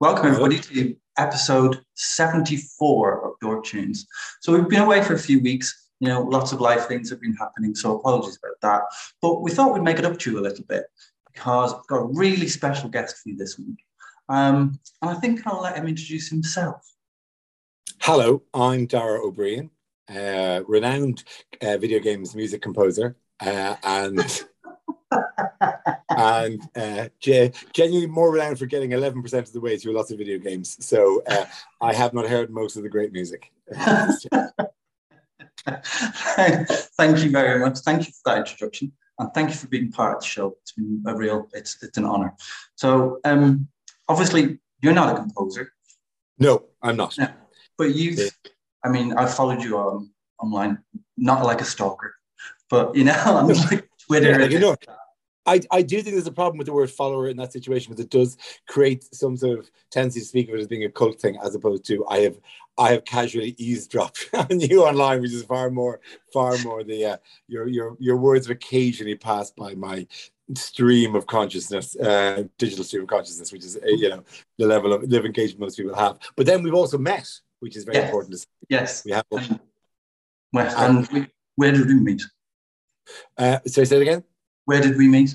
Welcome, everybody, to episode 74 of Dork Tunes. So, we've been away for a few weeks. You know, lots of life things have been happening, so apologies about that. But we thought we'd make it up to you a little bit because I've got a really special guest for you this week. Um, and I think I'll let him introduce himself. Hello, I'm Dara Ó Briain, uh, renowned uh, video games music composer, uh, and and uh, genuinely more renowned for getting 11% of the way through lots of video games. So uh, I have not heard most of the great music. thank you very much. Thank you for that introduction. And thank you for being part of the show. It's been a real, it's, it's an honor. So um, obviously you're not a composer. No, I'm not. No, but you've, yeah. I mean, I followed you on online, not like a stalker, but you know, on like Twitter. Yeah, you know, I, I do think there's a problem with the word follower in that situation because it does create some sort of tendency to speak of it as being a cult thing as opposed to I have I have casually eavesdropped on you online, which is far more far more the uh, your your your words have occasionally passed by my stream of consciousness, uh, digital stream of consciousness, which is uh, you know the level of live engagement most people have. But then we've also met, which is very yes. important. Yes, we have. Um, well, and, and where did we meet? Uh, so say it again. Where did we meet?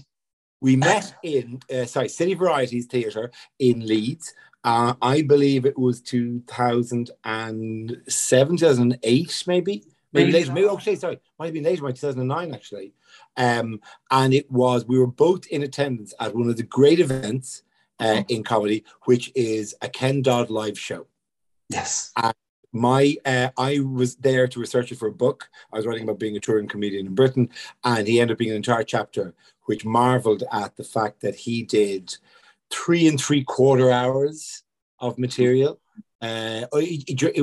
We met in, uh, sorry, City Varieties Theatre in Leeds. Uh, I believe it was 2007, 2008, maybe. Maybe later. Maybe, okay, sorry. Might have been later, by 2009, actually. Um, and it was, we were both in attendance at one of the great events uh, mm-hmm. in comedy, which is a Ken Dodd live show. Yes. And my uh, I was there to research it for a book. I was writing about being a touring comedian in Britain, and he ended up being an entire chapter which marveled at the fact that he did three and three quarter hours of material uh,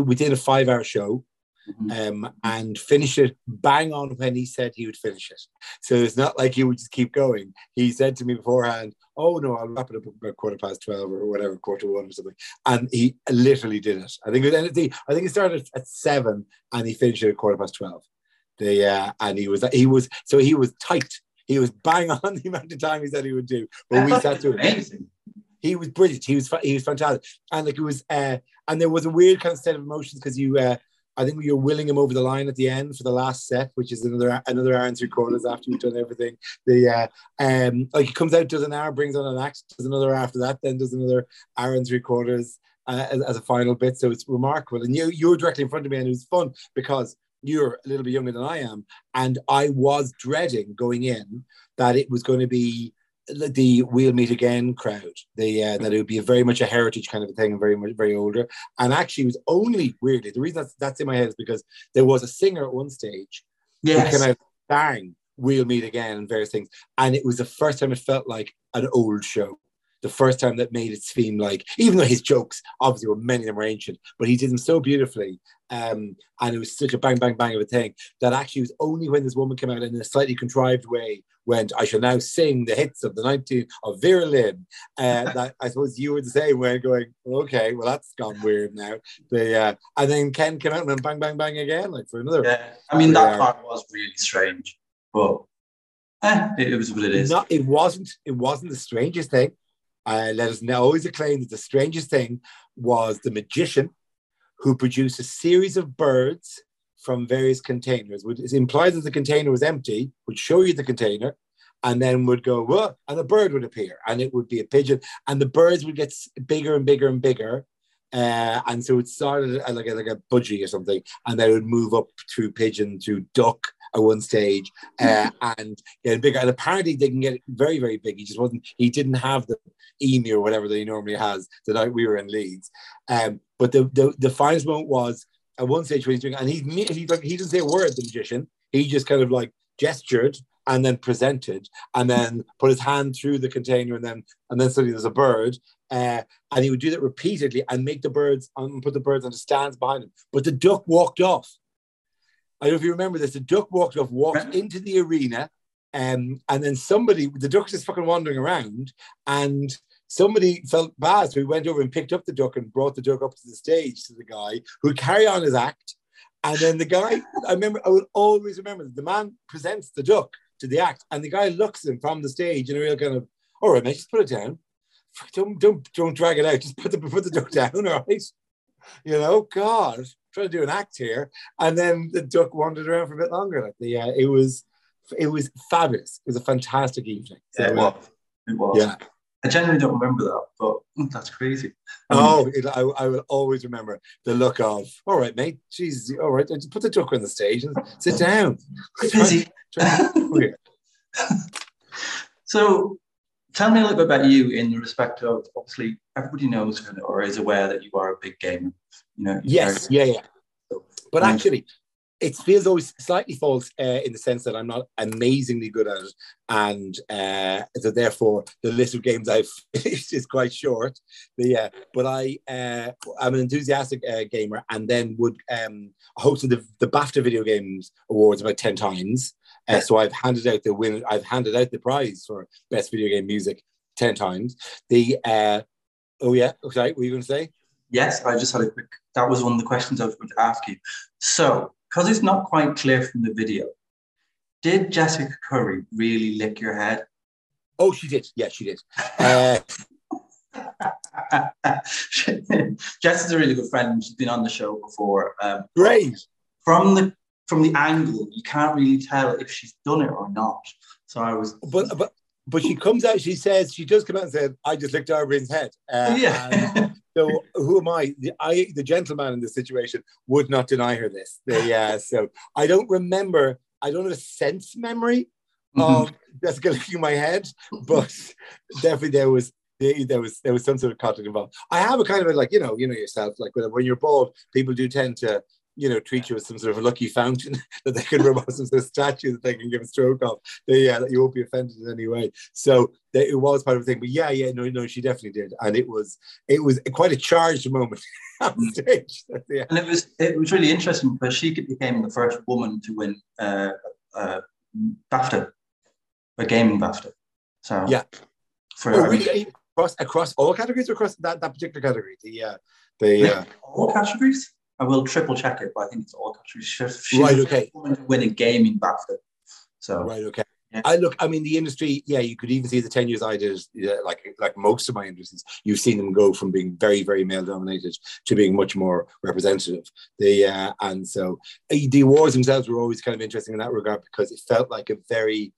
within a five hour show. Mm-hmm. Um, and finish it bang on when he said he would finish it. So it's not like he would just keep going. He said to me beforehand, "Oh no, I'll wrap it up about quarter past twelve or whatever, quarter one or something." And he literally did it. I think it was, I think it started at seven and he finished it at quarter past twelve. The uh, and he was he was so he was tight. He was bang on the amount of time he said he would do. But we sat to amazing. He was brilliant. He was he was fantastic, and like it was, uh, and there was a weird kind of set of emotions because you, uh, I think you're willing him over the line at the end for the last set, which is another another hour and three quarters after you've done everything. The uh, um, like he comes out, does an hour, brings on an act, does another after that, then does another hour and three quarters. Uh, as, as, a final bit, so it's remarkable. And you you were directly in front of me, and it was fun because you're a little bit younger than I am, and I was dreading going in that it was going to be the we'll meet again crowd the uh, that it would be a very much a heritage kind of a thing very much very older and actually it was only weirdly the reason that's, that's in my head is because there was a singer at one stage yes. who came out bang we'll meet again and various things and it was the first time it felt like an old show the first time that made it seem like, even though his jokes obviously were many of them were ancient, but he did them so beautifully. Um, and it was such a bang, bang, bang of a thing that actually was only when this woman came out in a slightly contrived way went, I shall now sing the hits of the 19 of Vera Lynn. Uh, that I suppose you would say way going, okay, well, that's gone weird now. The, uh, and then Ken came out and bang, bang, bang again, like for another. Yeah, I mean, that part was really strange, but eh, it, it was what it is. Not, it wasn't, it wasn't the strangest thing uh, let us know always acclaim that the strangest thing was the magician who produced a series of birds from various containers. It implies that the container was empty, would show you the container, and then would go, Whoa, and a bird would appear, and it would be a pigeon, and the birds would get bigger and bigger and bigger. Uh, and so it started like a, like a budgie or something, and then it would move up through pigeon, through duck, at one stage uh, and getting bigger. And apparently they can get very, very big. He just wasn't, he didn't have the emu or whatever that he normally has the night we were in Leeds. Um, but the, the, the finest moment was at one stage when he's doing, and he, he, like, he didn't say a word, the magician. He just kind of like gestured and then presented and then put his hand through the container and then and then suddenly there's a bird uh, and he would do that repeatedly and make the birds and put the birds on the stands behind him but the duck walked off I don't know if you remember this. The duck walked off, walked into the arena, um, and then somebody, the duck just fucking wandering around, and somebody felt bad, so he went over and picked up the duck and brought the duck up to the stage to the guy who'd carry on his act. And then the guy, I remember, I will always remember that the man presents the duck to the act, and the guy looks at him from the stage in a real kind of, all right, mate, just put it down. don't don't don't drag it out. Just put the put the duck down, all right? You know, God, trying to do an act here, and then the duck wandered around for a bit longer. Like the uh, it was it was fabulous. It was a fantastic evening. So, it was. It was. Yeah. I genuinely don't remember that, but mm, that's crazy. Um, oh, it, I, I will always remember the look of, all right, mate, Jesus, all right, just put the duck on the stage and sit down. Busy. so tell me a little bit about you in the respect of obviously everybody knows or is aware that you are a big gamer. You know. Yes. Yeah. Yeah. But actually, it feels always slightly false uh, in the sense that I'm not amazingly good at it, and uh, so therefore the list of games I've finished is quite short. The, uh, but I uh, I'm an enthusiastic uh, gamer, and then would um, hosted the, the BAFTA Video Games Awards about ten times. Uh, so I've handed out the win. I've handed out the prize for best video game music ten times. The uh, oh yeah, sorry, what were you going to say? Yes, I just had a quick. That was one of the questions I was going to ask you. So because it's not quite clear from the video, did Jessica Curry really lick your head? Oh, she did. Yeah, she did. Uh, Jess is a really good friend. She's been on the show before. Um, Great. From the from the angle, you can't really tell if she's done it or not. So I was. But but but she comes out. She says she does come out and said, "I just licked Arvin's head." Uh, yeah. So who am I? The, I, the gentleman in this situation, would not deny her this. Yeah, uh, so I don't remember. I don't have a sense memory mm-hmm. of Jessica licking my head, but definitely there was there was there was some sort of contact involved. I have a kind of a, like you know you know yourself like when, when you're bald, people do tend to you know, treat you as some sort of a lucky fountain that they can rub off some sort of statue that they can give a stroke of. They, yeah, that you won't be offended in any way. So they, it was part of the thing. But yeah, yeah, no, no, she definitely did, and it was it was quite a charged moment on mm. stage. yeah. And it was it was really interesting because she became the first woman to win uh, uh, BAFTA, a gaming BAFTA. So yeah, for oh, really? across across all categories or across that, that particular category. The uh, the uh, all categories. I will triple check it, but I think it's all countries. She's right. Okay. Win a game in BAFTA. So right. Okay. Yeah. I look. I mean, the industry. Yeah, you could even see the ten years I did. Yeah, like like most of my industries, you've seen them go from being very very male dominated to being much more representative. The uh, and so uh, the awards themselves were always kind of interesting in that regard because it felt like a very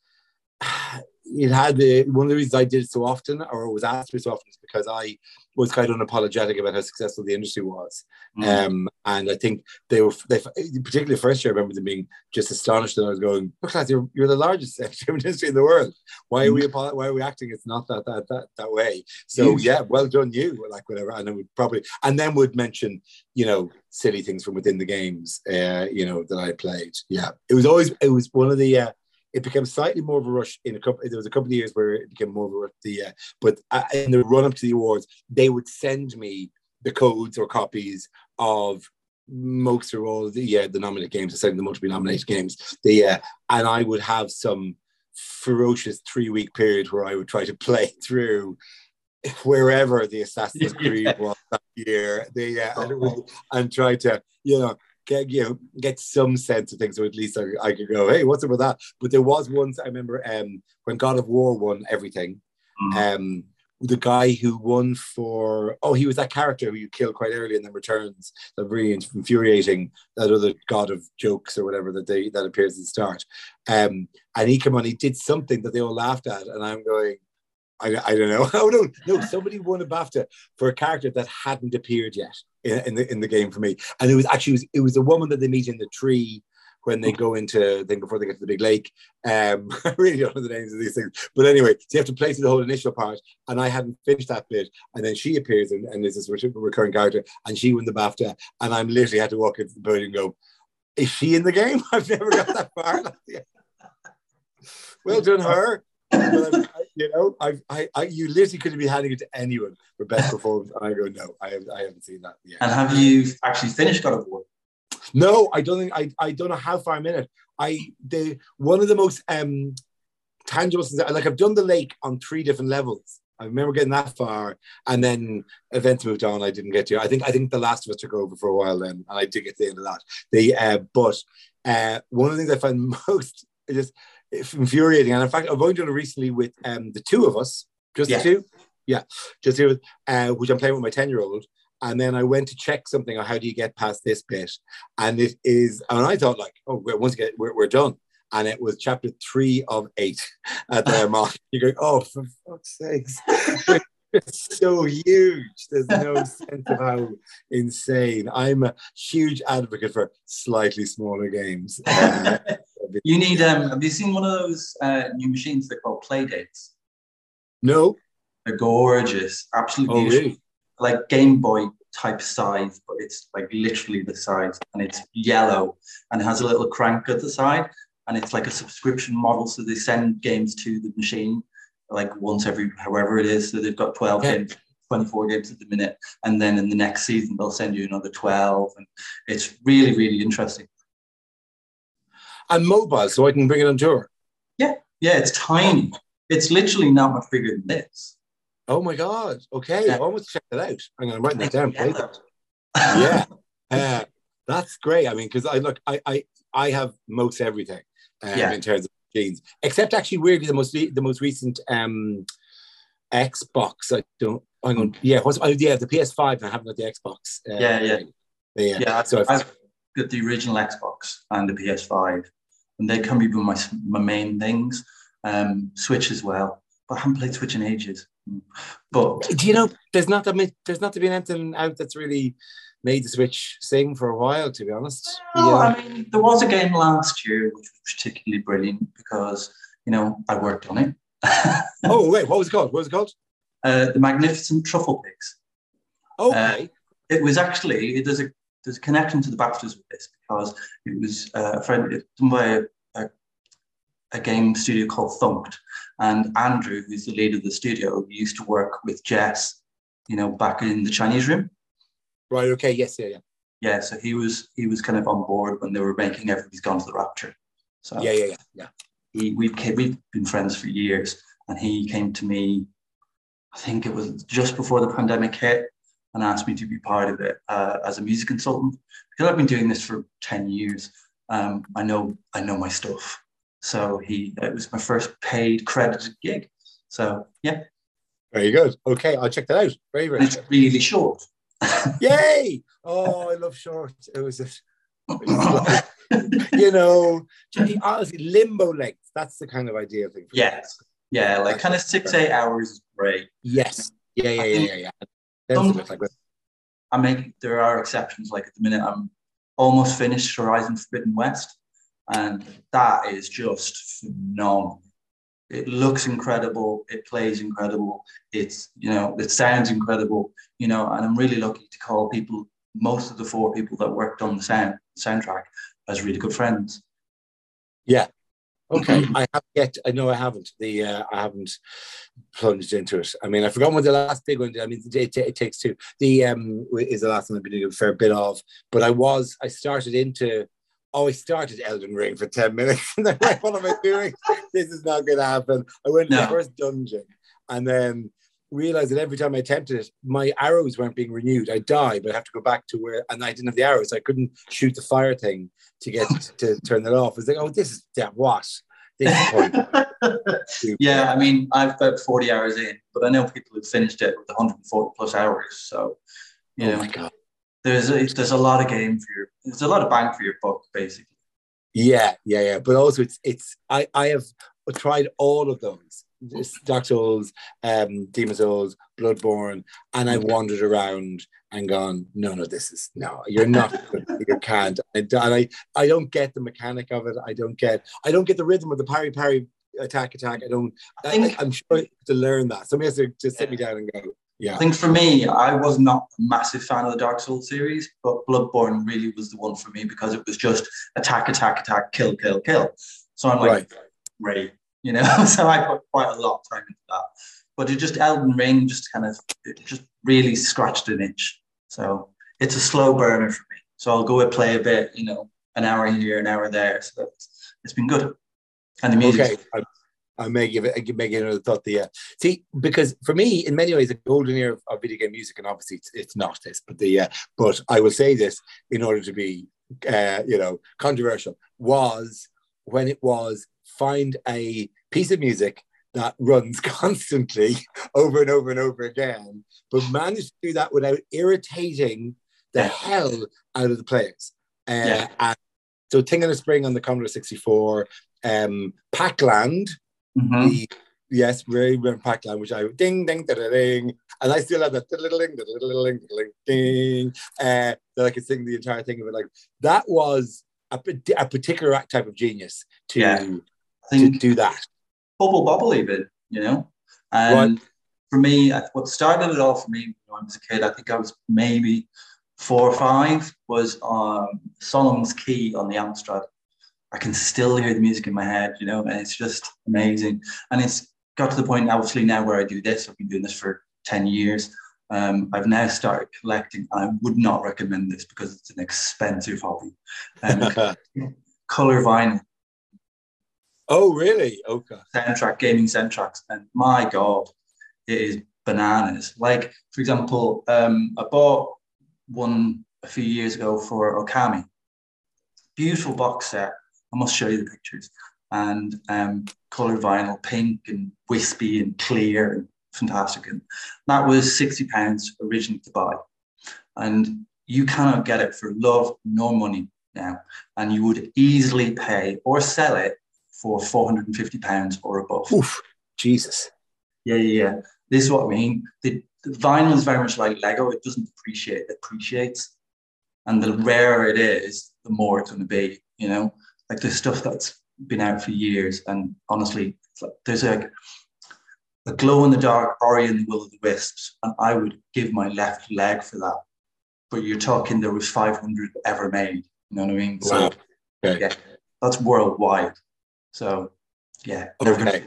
it had the one of the reasons I did it so often or was asked me so often is because I was quite unapologetic about how successful the industry was. Mm. Um, and I think they were, they, particularly first year, I remember them being just astonished that I was going, look, lads, you're, you're the largest entertainment industry in the world. Why are we, mm. why are we acting? It's not that, that, that, that way. So yeah, well done you, like whatever. And I would probably, and then would mention, you know, silly things from within the games, uh, you know, that I played. Yeah. It was always, it was one of the, uh, it became slightly more of a rush in a couple. There was a couple of years where it became more of a rush. The uh, but uh, in the run up to the awards, they would send me the codes or copies of most or all the uh, the nominated games, aside the multiple nominated games. The uh, and I would have some ferocious three week period where I would try to play through wherever the Assassin's Creed yeah. was that year. The uh, and, and try to you know get you know get some sense of things, so at least I, I could go, hey, what's up with that? But there was once I remember um, when God of War won everything. Mm-hmm. Um, the guy who won for oh he was that character who you kill quite early and then returns that really infuriating that other god of jokes or whatever that they that appears at the start um and he came on he did something that they all laughed at and i'm going I, I don't know. Oh no, no! Somebody won a BAFTA for a character that hadn't appeared yet in, in the in the game for me, and it was actually it was, it was a woman that they meet in the tree when they go into then before they get to the big lake. Um, I really don't know the names of these things, but anyway, so you have to play through the whole initial part, and I hadn't finished that bit, and then she appears and, and is this recurring character, and she won the BAFTA, and I'm literally had to walk into the building and go, "Is she in the game? I've never got that far." well done, her you know, I've, I, I, you literally could be handing it to anyone for best performance, and I go, no, I, have, I haven't seen that yet. And have you actually finished God of War? No, I don't think I, I don't know how far I'm in it. I the one of the most um tangible things, like I've done the lake on three different levels. I remember getting that far, and then events moved on. I didn't get to. I think I think The Last of Us took over for a while then, and I did get to the end of that. The uh, but uh, one of the things I find most just infuriating. And in fact, I've only done it recently with um, the two of us, just yeah. the two. Yeah, just here, uh, which I'm playing with my ten year old. And then I went to check something on how do you get past this bit, and it is, and I thought like, oh, once again, we're, we're done, and it was chapter three of eight at the mark. You're going, oh, for fuck's sakes. it's so huge. There's no sense of how insane. I'm a huge advocate for slightly smaller games. Uh, you need. Um, have you seen one of those uh, new machines they're called Playdates? No. They're gorgeous, absolutely oh, really? like Game Boy type size, but it's like literally the size, and it's yellow and has a little crank at the side, and it's like a subscription model. So they send games to the machine like once every however it is. So they've got 12 yeah. games, 24 games at the minute. And then in the next season, they'll send you another 12. And it's really, really interesting. And mobile, so I can bring it on tour. Yeah, yeah, it's tiny. It's literally not much bigger than this. Oh my god! Okay, yeah. I almost check it out. I'm going to write that down. Playdate. yeah, uh, that's great. I mean, because I look, I, I, I have most everything um, yeah. in terms of machines, except actually weirdly the most the most recent um, Xbox. I don't. Hang on. Yeah, what's, oh, yeah, the PS5. I haven't got the Xbox. Uh, yeah, yeah, yeah. Yeah, so I've, I've got the original Xbox and the PS5, and they can be my my main things. Um, Switch as well, but I haven't played Switch in ages. But do you know? There's not that there's not to be anything out that's really made the Switch sing for a while, to be honest. Oh, yeah. I mean, there was a game last year which was particularly brilliant because, you know, I worked on it. oh, wait, what was it called? What was it called? Uh, the Magnificent Truffle Pigs. Okay. Uh, it was actually, there's a, there's a connection to the BAFTAs with this because it was uh, a friend, done by a, a, a game studio called Thunkd. And Andrew, who's the lead of the studio, used to work with Jess, you know, back in the Chinese room. Right. Okay. Yes. Yeah. Yeah. Yeah. So he was he was kind of on board when they were making Everybody's Gone to the Rapture. So yeah, yeah, yeah, yeah. He we've we've been friends for years, and he came to me. I think it was just before the pandemic hit, and asked me to be part of it uh, as a music consultant because I've been doing this for ten years. Um, I know I know my stuff. So he it was my first paid credited gig. So yeah. Very good. Okay, I'll check that out. Very, very. It's really short. Yay! Oh, I love short. It was just, you know, honestly, limbo length. That's the kind of ideal thing. yes. Me. Yeah, like kind of six, eight hours is great. Yes. Yeah, yeah, yeah, yeah, yeah. Like I mean, there are exceptions. Like at the minute, I'm almost finished Horizon Forbidden West, and that is just phenomenal. It looks incredible it plays incredible it's you know it sounds incredible you know and i'm really lucky to call people most of the four people that worked on the sound soundtrack as really good friends. Yeah okay. I have yet. I know i haven't. The uh, i haven't plunged into it. I mean i forgot what the last big one did. I mean it, it, takes two. The um is the last one i've been doing a fair bit of. But i was i started into oh, I started Elden Ring for 10 minutes. and then like, what am I doing? this is not going to happen. I went to the first dungeon and then realized that every time I attempted it, my arrows weren't being renewed. I died, but I have to go back to where, and I didn't have the arrows. I couldn't shoot the fire thing to get to turn it off. It's like, oh, this is damn what? yeah, I mean, I've about 40 hours in, but I know people who've finished it with 140 plus hours. So, you oh know, my God there's a, there's a lot of game for your there's a lot of bang for your buck basically. Yeah, yeah, yeah. But also it's it's I I have tried all of those. Dark Souls, um, Demon Souls, Bloodborne, and I wandered around and gone, no, no, this is no, you're not, you can't. And I, I don't get the mechanic of it. I don't get, I don't get the rhythm of the parry parry attack attack. I don't. I think, I, am sure to learn that. Somebody has to just sit me down and go, yeah. I think for me, I was not a massive fan of the Dark Souls series, but Bloodborne really was the one for me because it was just attack, attack, attack, kill, kill, kill. So I'm like, right. ready, you know. so I put quite a lot of time into that. But it just Elden Ring just kind of it just really scratched an itch. So it's a slow burner for me. So I'll go and play a bit, you know, an hour here, an hour there. So it's been good. And the music. Okay. I may give it, I may give another thought there. See, because for me, in many ways, the golden era of, video game music, and obviously it's, it's not this, but the, uh, but I will say this in order to be, uh, you know, controversial, was when it was find a piece of music that runs constantly over and over and over again, but managed to do that without irritating the hell out of the players. Uh, Yeah. and so Thing in the Spring on the Commodore 64, um, Pac-Land, Mhm. the yes, very very Pac-Land, which I ding ding da, ding, and I still have that little ding ding da, ding ding uh, that I could sing the entire thing of it. Like that was a, a particular type of genius to Yeah. To do that. bubble bubble, even, you know. And for me, what started it all for me when I was a kid, I think I was maybe four or five, was um, Solomon's Key on the Amstrad. I can still hear the music in my head, you know, and it's just amazing. And it's got to the point, obviously, now where I do this, I've been doing this for 10 years. Um, I've now started collecting. I would not recommend this because it's an expensive hobby. Um, color vinyl oh, really? Okay. soundtrack, gaming soundtracks, and my god, it is bananas. Like, for example, um, I bought one a few years ago for Okami. Beautiful box set. I must show you the pictures. And um, colored vinyl, pink and wispy and clear and fantastic. And that was 60 pounds originally to buy. And you cannot get it for love nor money now. And you would easily pay or sell it for 450 pounds or above. Oof, Jesus. Yeah, yeah, yeah. This is what I mean. The, the vinyl is very much like Lego. It doesn't appreciate, it appreciates. And the rarer it is, the more it's going to be, you know? Like the stuff that's been out for years. And honestly, like, there's like a glow in the dark Ori and the Will of the Wisps. And I would give my left leg for that. But you're talking there was 500 ever made. You know what I mean? So Wow. Okay. yeah, that's worldwide. So yeah. Okay.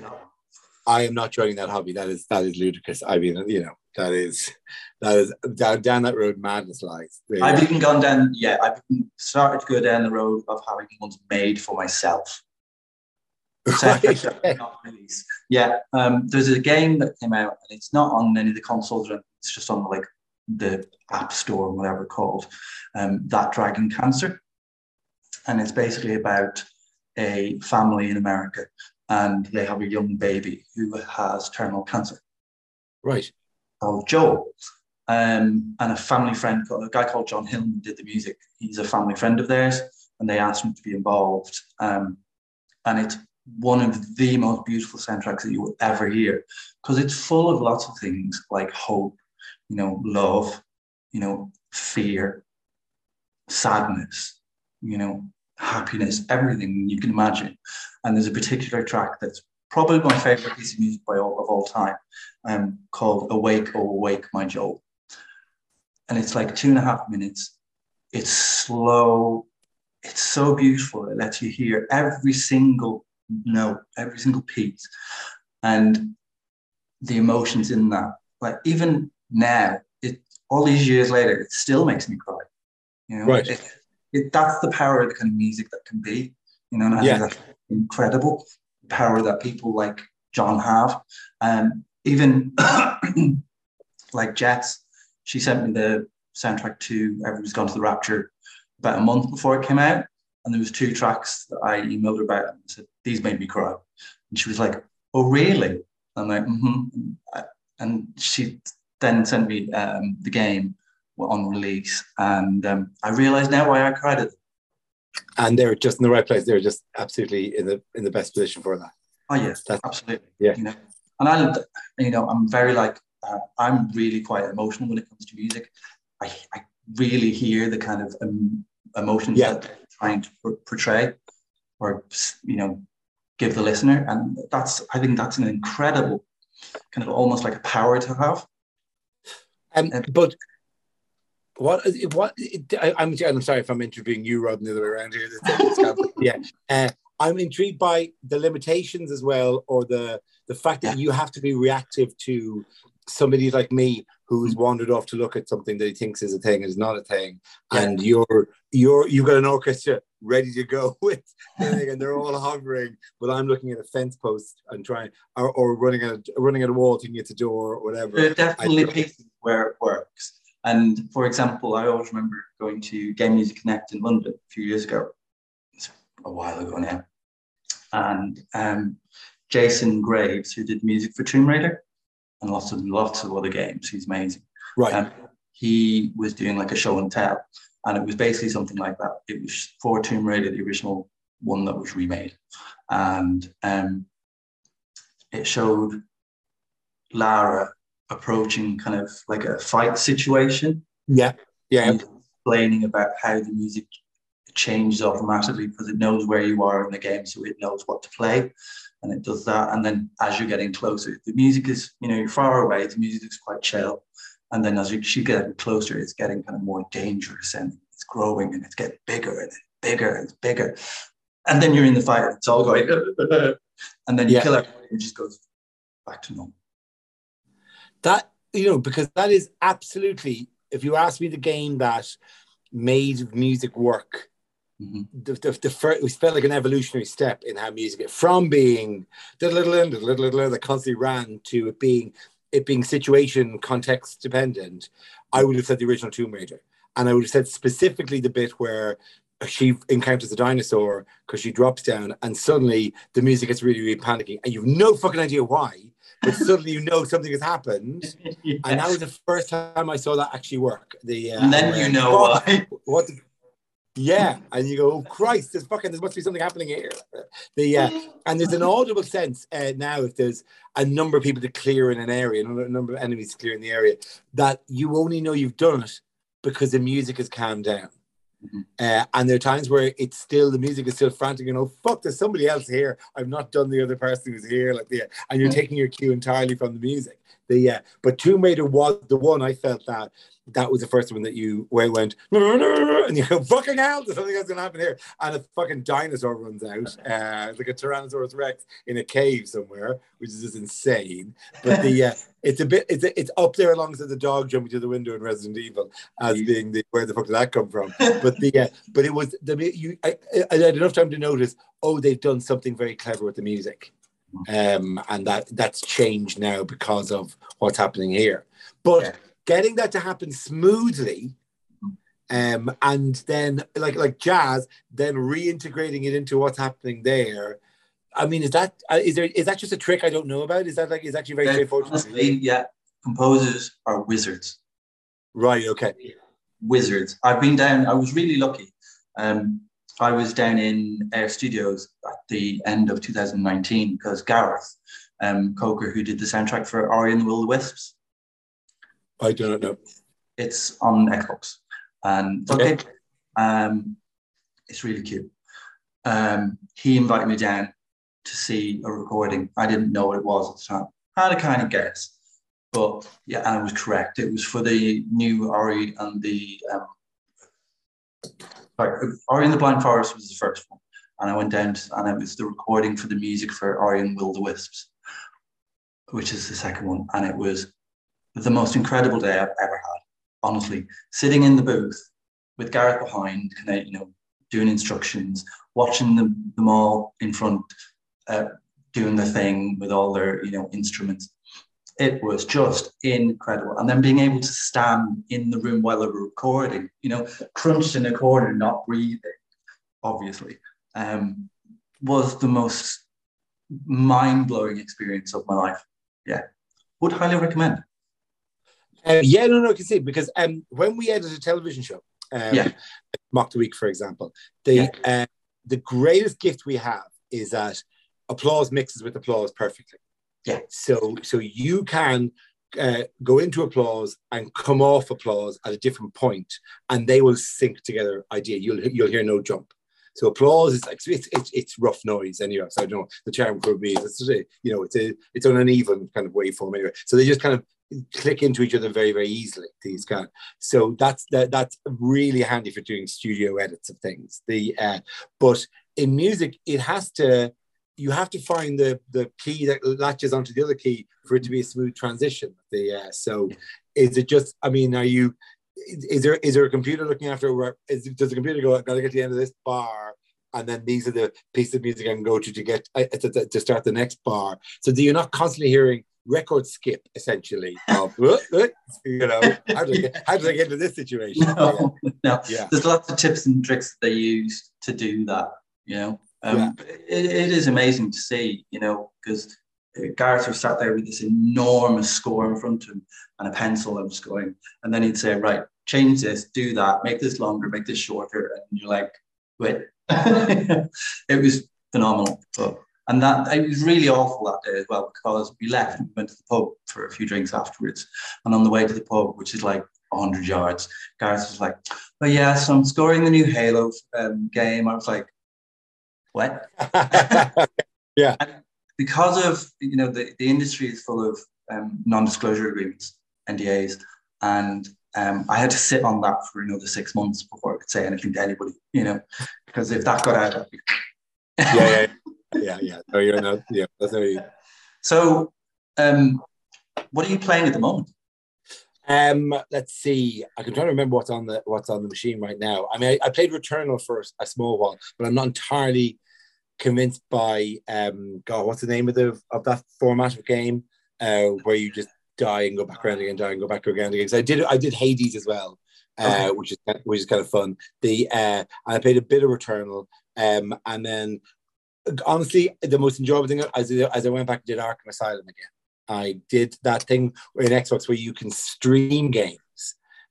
I am not joining that hobby. That is that is ludicrous. I mean, you know, that is that is down down that road madness lies. I've even gone down, yeah, I've even started to go down the road of having ones made for myself. Yeah, um, there's a game that came out, and it's not on any of the consoles, it's just on like the App Store, and whatever called. Um, that Dragon Cancer, and it's basically about a family in America, and they have a young baby who has terminal cancer right. called Joel. Um, and a family friend, a guy called Jon Hillman, did the music. He's a family friend of theirs, and they asked him to be involved. Um, and it's one of the most beautiful soundtracks that you will ever hear because it's full of lots of things like hope, you know, love, you know, fear, sadness, you know, happiness, everything you can imagine. And there's a particular track that's probably my favorite piece of music by all of all time, um, called "Awake, Oh Awake, My Joel," and it's like two and a half minutes. It's slow. It's so beautiful. It lets you hear every single note, every single piece, and the emotions in that. Like even now, it all these years later, it still makes me cry. You know, Right. It, it, that's the power of the kind of music that can be. You know, and I Yeah. think that's incredible power that people like Jon have. And even like Jess, she sent me the soundtrack to Everyone's Gone to the Rapture about a month before it came out. And there was two tracks that I emailed her about and said, these made me cry. And she was like, oh, really? I'm like, mm-hmm. And she then sent me um, the game on release. And um, I realized now why I cried at And they're just in the right place. They're just absolutely in the in the best position for that. Oh yes, That's- absolutely. yeah. You know, and I, you know, I'm very like uh, I'm really quite emotional when it comes to music. I, I really hear the kind of um, emotions Yeah. that trying to portray, or you know, give the listener, and that's I think that's an incredible kind of almost like a power to have. Um, Um, but what what I, I'm I'm sorry if I'm interviewing you, Rod, the other way around here. Yeah, uh, I'm intrigued by the limitations as well, or the the fact that you have to be reactive to somebody like me who's wandered off to look at something that he thinks is a thing is not a thing, Yeah. and you're you're you've got an orchestra ready to go with, thing, and they're all hovering, but I'm looking at a fence post and trying, or, or running at a, running at a wall thinking it's a door or whatever. There are definitely pieces where it works. And for example, I always remember going to Game Music Connect in London a few years ago. It's a while ago now. And um, Jason Graves, who did music for Tomb Raider and lots of lots of other games. He's amazing. Right. Um, he was doing like a show and tell, and it was basically something like that. It was for Tomb Raider, the original one that was remade, and um, it showed Lara approaching kind of like a fight situation yeah. Yeah. explaining about how the music changes automatically because it knows where you are in the game, so it knows what to play, and it does that. And then as you're getting closer, the music is you know you're far away. The music is quite chill, and then as you, you get closer, it's getting kind of more dangerous and it's growing and it's getting bigger and bigger and bigger. And then you're in the fire. It's all going, and then you Yeah. kill everybody and it just goes back to normal. that you know because that is absolutely if you ask me the game that made music work Mhm. the, the, the first, it felt like an evolutionary step in how music from being the little and the little little that constantly ran to it being it being situation context dependent i would have said the original tomb raider and i would have said specifically the bit where she encounters a dinosaur because she drops down and suddenly the music gets really really panicky and you've no fucking idea why but suddenly you know something has happened and that was the first time I saw that actually work. The uh, and then you know what, why. what the, yeah, and you go, oh Christ, there's fucking there must be something happening here. The uh, and there's an audible sense uh, now if there's a number of people to clear in an area, a number of enemies to clear in the area, that you only know you've done it because the music has calmed down. Mhm. Uh, and there are times where it's still the music is still frantic. You know, fuck, there's somebody else here. I've not done the other person who's here. Like the and you're Mhm. taking your cue entirely from the music. The uh, but Tomb Raider was the one I felt that that was the first one that you where went and you go fucking hell, there's something else gonna happen here, and a fucking dinosaur runs out, uh, like a Tyrannosaurus Rex in a cave somewhere, which is just insane. But the uh, it's a bit it's it's up there alongside the dog jumping through the window in Resident Evil as being the where the fuck did that come from? But the uh, but it was the you I, I had enough time to notice. Oh, they've done something very clever with the music, um, and that that's changed now because of what's happening here. But Yeah. getting that to happen smoothly, um, and then like like jazz, then reintegrating it into what's happening there. I mean, is that uh, is there is that just a trick I don't know about? Is that like is actually very straightforward? honestly, yeah, composers are wizards. Right. Okay. Wizards. I've been down. I was really lucky. Um, I was down in Air Studios at the end of 2019 because Gareth um, Coker, who did the soundtrack for Ori and the Will of the Wisps, I do not know. it's on Xbox, and it's okay. Um, it's really cute. Um, he invited me down to see a recording. I didn't know what it was at the time. I had a kind of guess, but yeah, and I was correct. It was for the new Ori and the um, sorry, the Blind Forest was the first one, and I went down to, and it was the recording for the music for Ori and Will the Wisps, which is the second one, and it was the most incredible day I've ever had. Honestly, sitting in the booth with Gareth behind, you know, doing instructions, watching them, them all in front, uh, doing the thing with all their, you know, instruments. It was just incredible. And then being able to stand in the room while they were recording, you know, crunched in a corner, not breathing, obviously, um, was the most mind blowing experience of my life. Yeah. Would highly recommend. Uh, yeah, no, no, I can see because um, when we edit a television show, um, Yeah. Mock the Week, for example, the uh, the greatest gift we have is that applause mixes with applause perfectly. Yeah. So so you can uh, go into applause and come off applause at a different point, and they will sync together. Idea you'll you'll hear no jump. So applause is like it's, it's it's rough noise anyway. So I don't know the term could be it's a, you know it's a it's an uneven kind of waveform anyway. So they just kind of click into each other very very easily. These kind. So that's that that's really handy for doing studio edits of things. The uh, but in music it has to you have to find the the key that latches onto the other key for it to be a smooth transition. The uh, so is it just? I mean, are you? Is, there is there a computer looking after? Where is, does the computer go? Got to get to the end of this bar, and then these are the pieces of music I can go to to get uh, to, to, start the next bar. So do you not constantly hearing record skip essentially of "Uh, uh," you know how do I get, how I get into this situation? No, no. Yeah. There's lots of tips and tricks that they use to do that, you know. Um, yeah. it, it is amazing to see, you know, because Gareth was sat there with this enormous score in front of him and a pencil and was going, and then he'd say, right, change this, do that, make this longer, make this shorter. And you're like, wait. it was phenomenal. But, and that it was really awful that day as well because we left and went to the pub for a few drinks afterwards. And on the way to the pub, which is like 100 yards, Gareth was like, oh yeah, so I'm scoring the new Halo um, game. I was like, what? yeah. And because of, you know, the, the industry is full of um, non-disclosure agreements, NDAs, and um, I had to sit on that for another six months before I could say anything to anybody, you know, because if that got out, be... yeah, yeah, yeah, yeah. No, you're not. Yeah, that's you. So, um, what are you playing at the moment? Um, let's see. I can try to remember what's on the what's on the machine right now. I mean, I, I played Returnal for a small while, but I'm not entirely convinced by um. God, what's the name of the of that format of game? Uh, where you just die and go back around again, die and go back around again. So I did I did Hades as well, uh, okay. which is which is kind of fun. The uh, I played a bit of Returnal, um, and then honestly, the most enjoyable thing as as I went back and did Arkham Asylum again. I did that thing in Xbox where you can stream games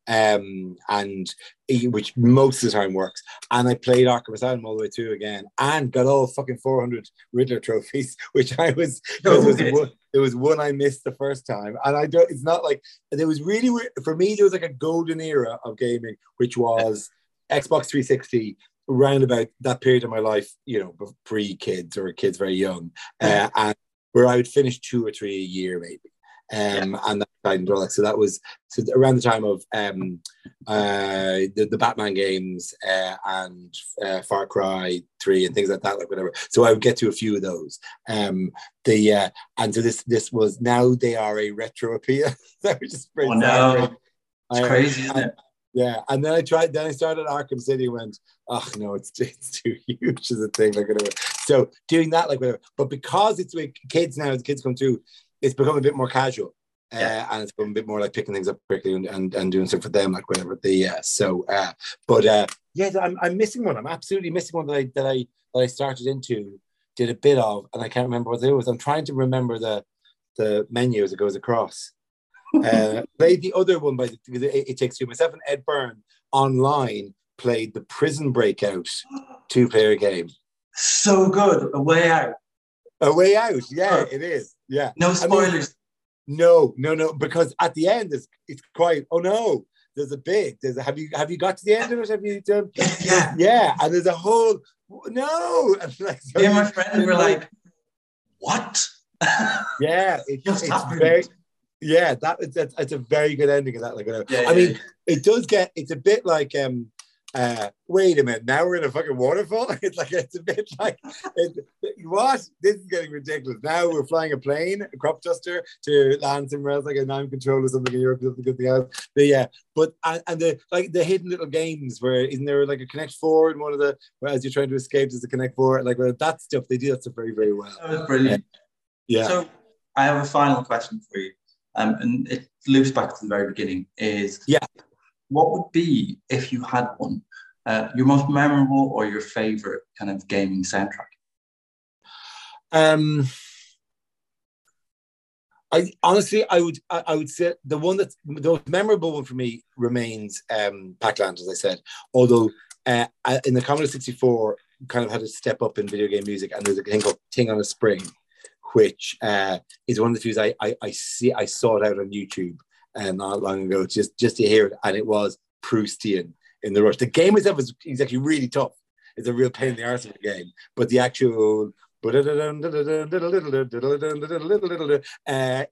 um, and which most of the time works. And I played Arkham Asylum all the way through again, and got all fucking 400 Riddler trophies, which I was. No, there, was one, there was one I missed the first time, and I don't. It's not like there was really for me. There was like a golden era of gaming, which was Xbox 360 around about that period of my life, you know, pre kids or kids very young, uh, and where I would finish two or three a year maybe um, yeah. and that and all that. So that was so around the time of um, uh, the, the Batman games uh, and uh, Far Cry Three and things like that, like whatever. So I would get to a few of those. Um, the uh, and so this this was now they are a retro appeal. that was just oh, no. It's I, crazy, isn't it? Yeah, and then I tried. Then I started Arkham City. And went, oh no, it's it's too huge as a thing. Like whatever. So doing that, like whatever. But because it's with kids now, as kids come through, it's become a bit more casual. Yeah. Uh, and it's become a bit more like picking things up quickly and, and, and doing stuff for them, like whatever the uh, so uh, but uh yeah, I'm, I'm missing one. I'm absolutely missing one that I that I that I started into, did a bit of, and I can't remember what it was. I'm trying to remember the the menu as it goes across. uh, played the other one by the, it, it takes two. Myself and Ed Byrne online played the Prison Breakout two player game. So good, a way out. A way out, yeah, it is. Yeah. No spoilers. I mean, no, no, no, because at the end it's it's quite oh no, there's a big there's a have you have you got to the end of it? Have you done yeah, yeah, and there's a whole no and like so yeah, my friends were like, What? yeah, it, it's happened. very yeah, that it's, it's a very good ending of that. Like, yeah, I mean, yeah. it does get it's a bit like um uh, wait a minute, now we're in a fucking waterfall. It's like it's a bit like it, what? This is getting ridiculous. Now we're flying a plane, a crop duster to land somewhere else, like a nine control or something in Europe, something good thing else. But yeah, but and, and, the like the hidden little games where isn't there like a Connect Four in one of the where as you're trying to escape, there's a Connect Four, like well, that stuff they do that stuff very very well. That was brilliant. Yeah. So I have a final question for you, um, and it loops back to the very beginning. Is yeah what would be if you had one uh, your most memorable or your favorite kind of gaming soundtrack um I honestly, I would, I, I, would say the one that's the most memorable one for me remains um, Pac-Land, as I said. Although uh, in the Commodore 64, kind of had to step up in video game music, and there's a thing called "Thing on a Spring," which uh, is one of the few I, I, I see I saw it out on YouTube uh, not long ago, just just to hear it, and it was Proustian in the rush. The game itself is, is actually really tough. It's a real pain in the arse of the game, but the actual uh,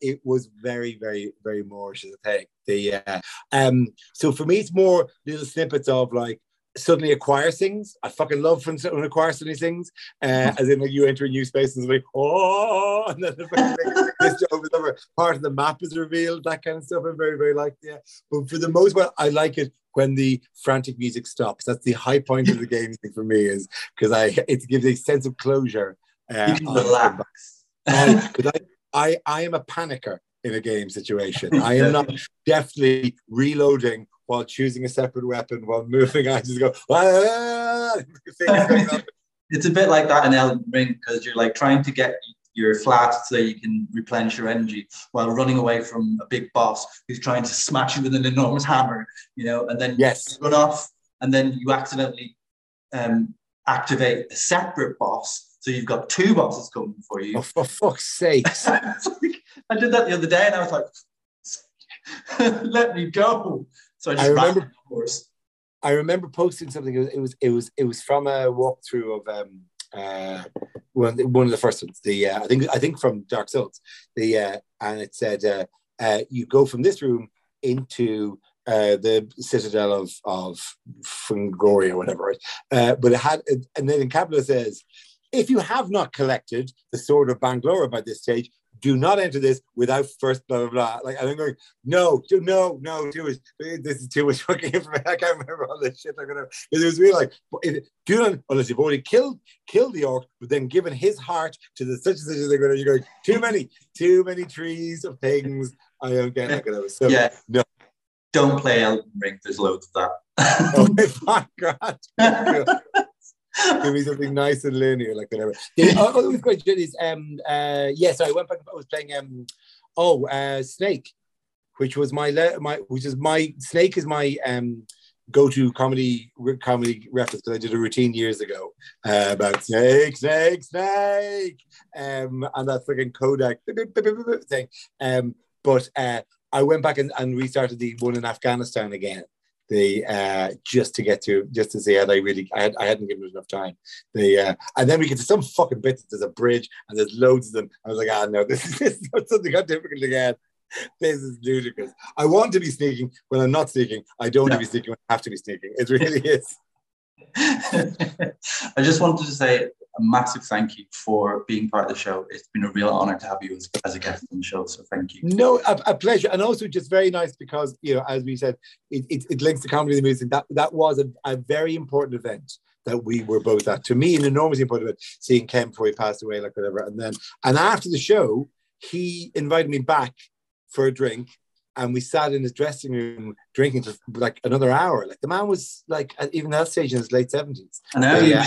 it was very, very, very more as a thing. The uh, um, so for me, it's more little snippets of like suddenly acquire things. I fucking love when someone acquires suddenly things, uh, as in like you enter a new space and it's like oh, and then this over part of the map is revealed. That kind of stuff. I'm very, very like yeah. But for the most part, I like it when the frantic music stops. That's the high point of the game for me, is because I it gives a sense of closure. Uh, relax. Because I, I, I am a panicker in a game situation. I am not definitely reloading while choosing a separate weapon while moving. I just go, ah! it's a bit like that in Elden Ring because you're like trying to get your flat so you can replenish your energy while running away from a big boss who's trying to smash you with an enormous hammer, you know, and then yes. run off and then you accidentally um, activate a separate boss. So you've got two bosses coming for you. Oh, for fuck's sake. I did that the other day and I was like, let me go. So I just I remember, ran, of course. I remember posting something. It was, it was it was it was from a walkthrough of um uh one one of the first ones. The uh, I think I think from Dark Souls. The uh, and it said uh, uh, you go from this room into uh, the citadel of of Fungori or whatever. Right? Uh, but it had and then in capital says. If you have not collected the sword of Bangalore by this stage, do not enter this without first blah blah blah. Like and I'm going, no, do, no, no, too much. This is too much fucking information. I can't remember all this shit. I'm gonna. It was really like, if, do not unless you've already killed killed the orc, but then given his heart to the such and such. They're going. You're going too many, too many trees of things. I don't get that. So, yeah. No. Don't play Elden Ring. There's loads of that. oh my god. Give me something nice and linear, like whatever. The other question is, um, uh, yeah. So I went back. I was playing, um, oh, uh, Snake, which was my my, which is my Snake is my um go-to comedy comedy reference because I did a routine years ago uh, about Snake, Snake, Snake, um, and that freaking Kodak thing. Um, but uh, I went back and, and restarted the one in Afghanistan again the uh, just to get to just to see how they really I, had, I hadn't given it enough time. The uh, and then we get to some fucking bits. There's a bridge and there's loads of them. I was like, ah, no, this is, this is not something I'm difficult again. This is ludicrous. I want to be sneaking when I'm not sneaking. I don't want to be sneaking when I have to be sneaking. It really is. I just wanted to say a massive thank you for being part of the show. It's been a real honor to have you as, as a guest on the show. So thank you. No, a, a, pleasure. And also just very nice because, you know, as we said, it, it, it links to comedy and music. That, that was a, a, very important event that we were both at. To me, an enormously important event, seeing Ken before he passed away, like whatever. And then, and after the show, he invited me back for a drink and we sat in his dressing room drinking for like another hour. Like the man was like even that stage in his late seventies. I know yeah.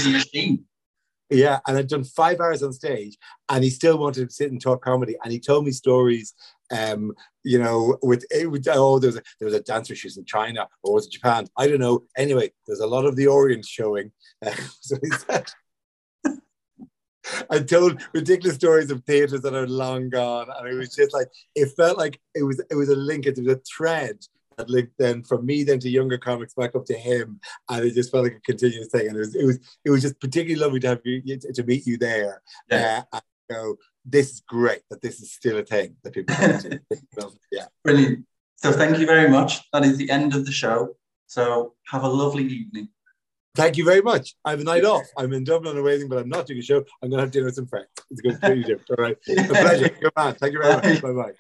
Was yeah, and I'd done five hours on stage, and he still wanted to sit and talk comedy. And he told me stories, um, you know, with, with oh, there was a, there was a dancer she's in China or was it Japan? I don't know. Anyway, there's a lot of the Orient showing. So he said, I told ridiculous stories of theaters that are long gone, and it was just like it felt like it was it was a link, it was a thread that linked then from me then to younger comics back up to him, and it just felt like a continuous thing. And it was it was it was just particularly lovely to have you to meet you there. Yeah. Uh, and go, this is great that this is still a thing that people yeah. Brilliant. So thank you very much. That is the end of the show. So have a lovely evening. Thank you very much. I have a night off. I'm in Dublin awaiting, but I'm not doing a show. I'm going to have dinner with some friends. It's going to be different. All right. A pleasure. Good man. Thank you very much. Bye bye.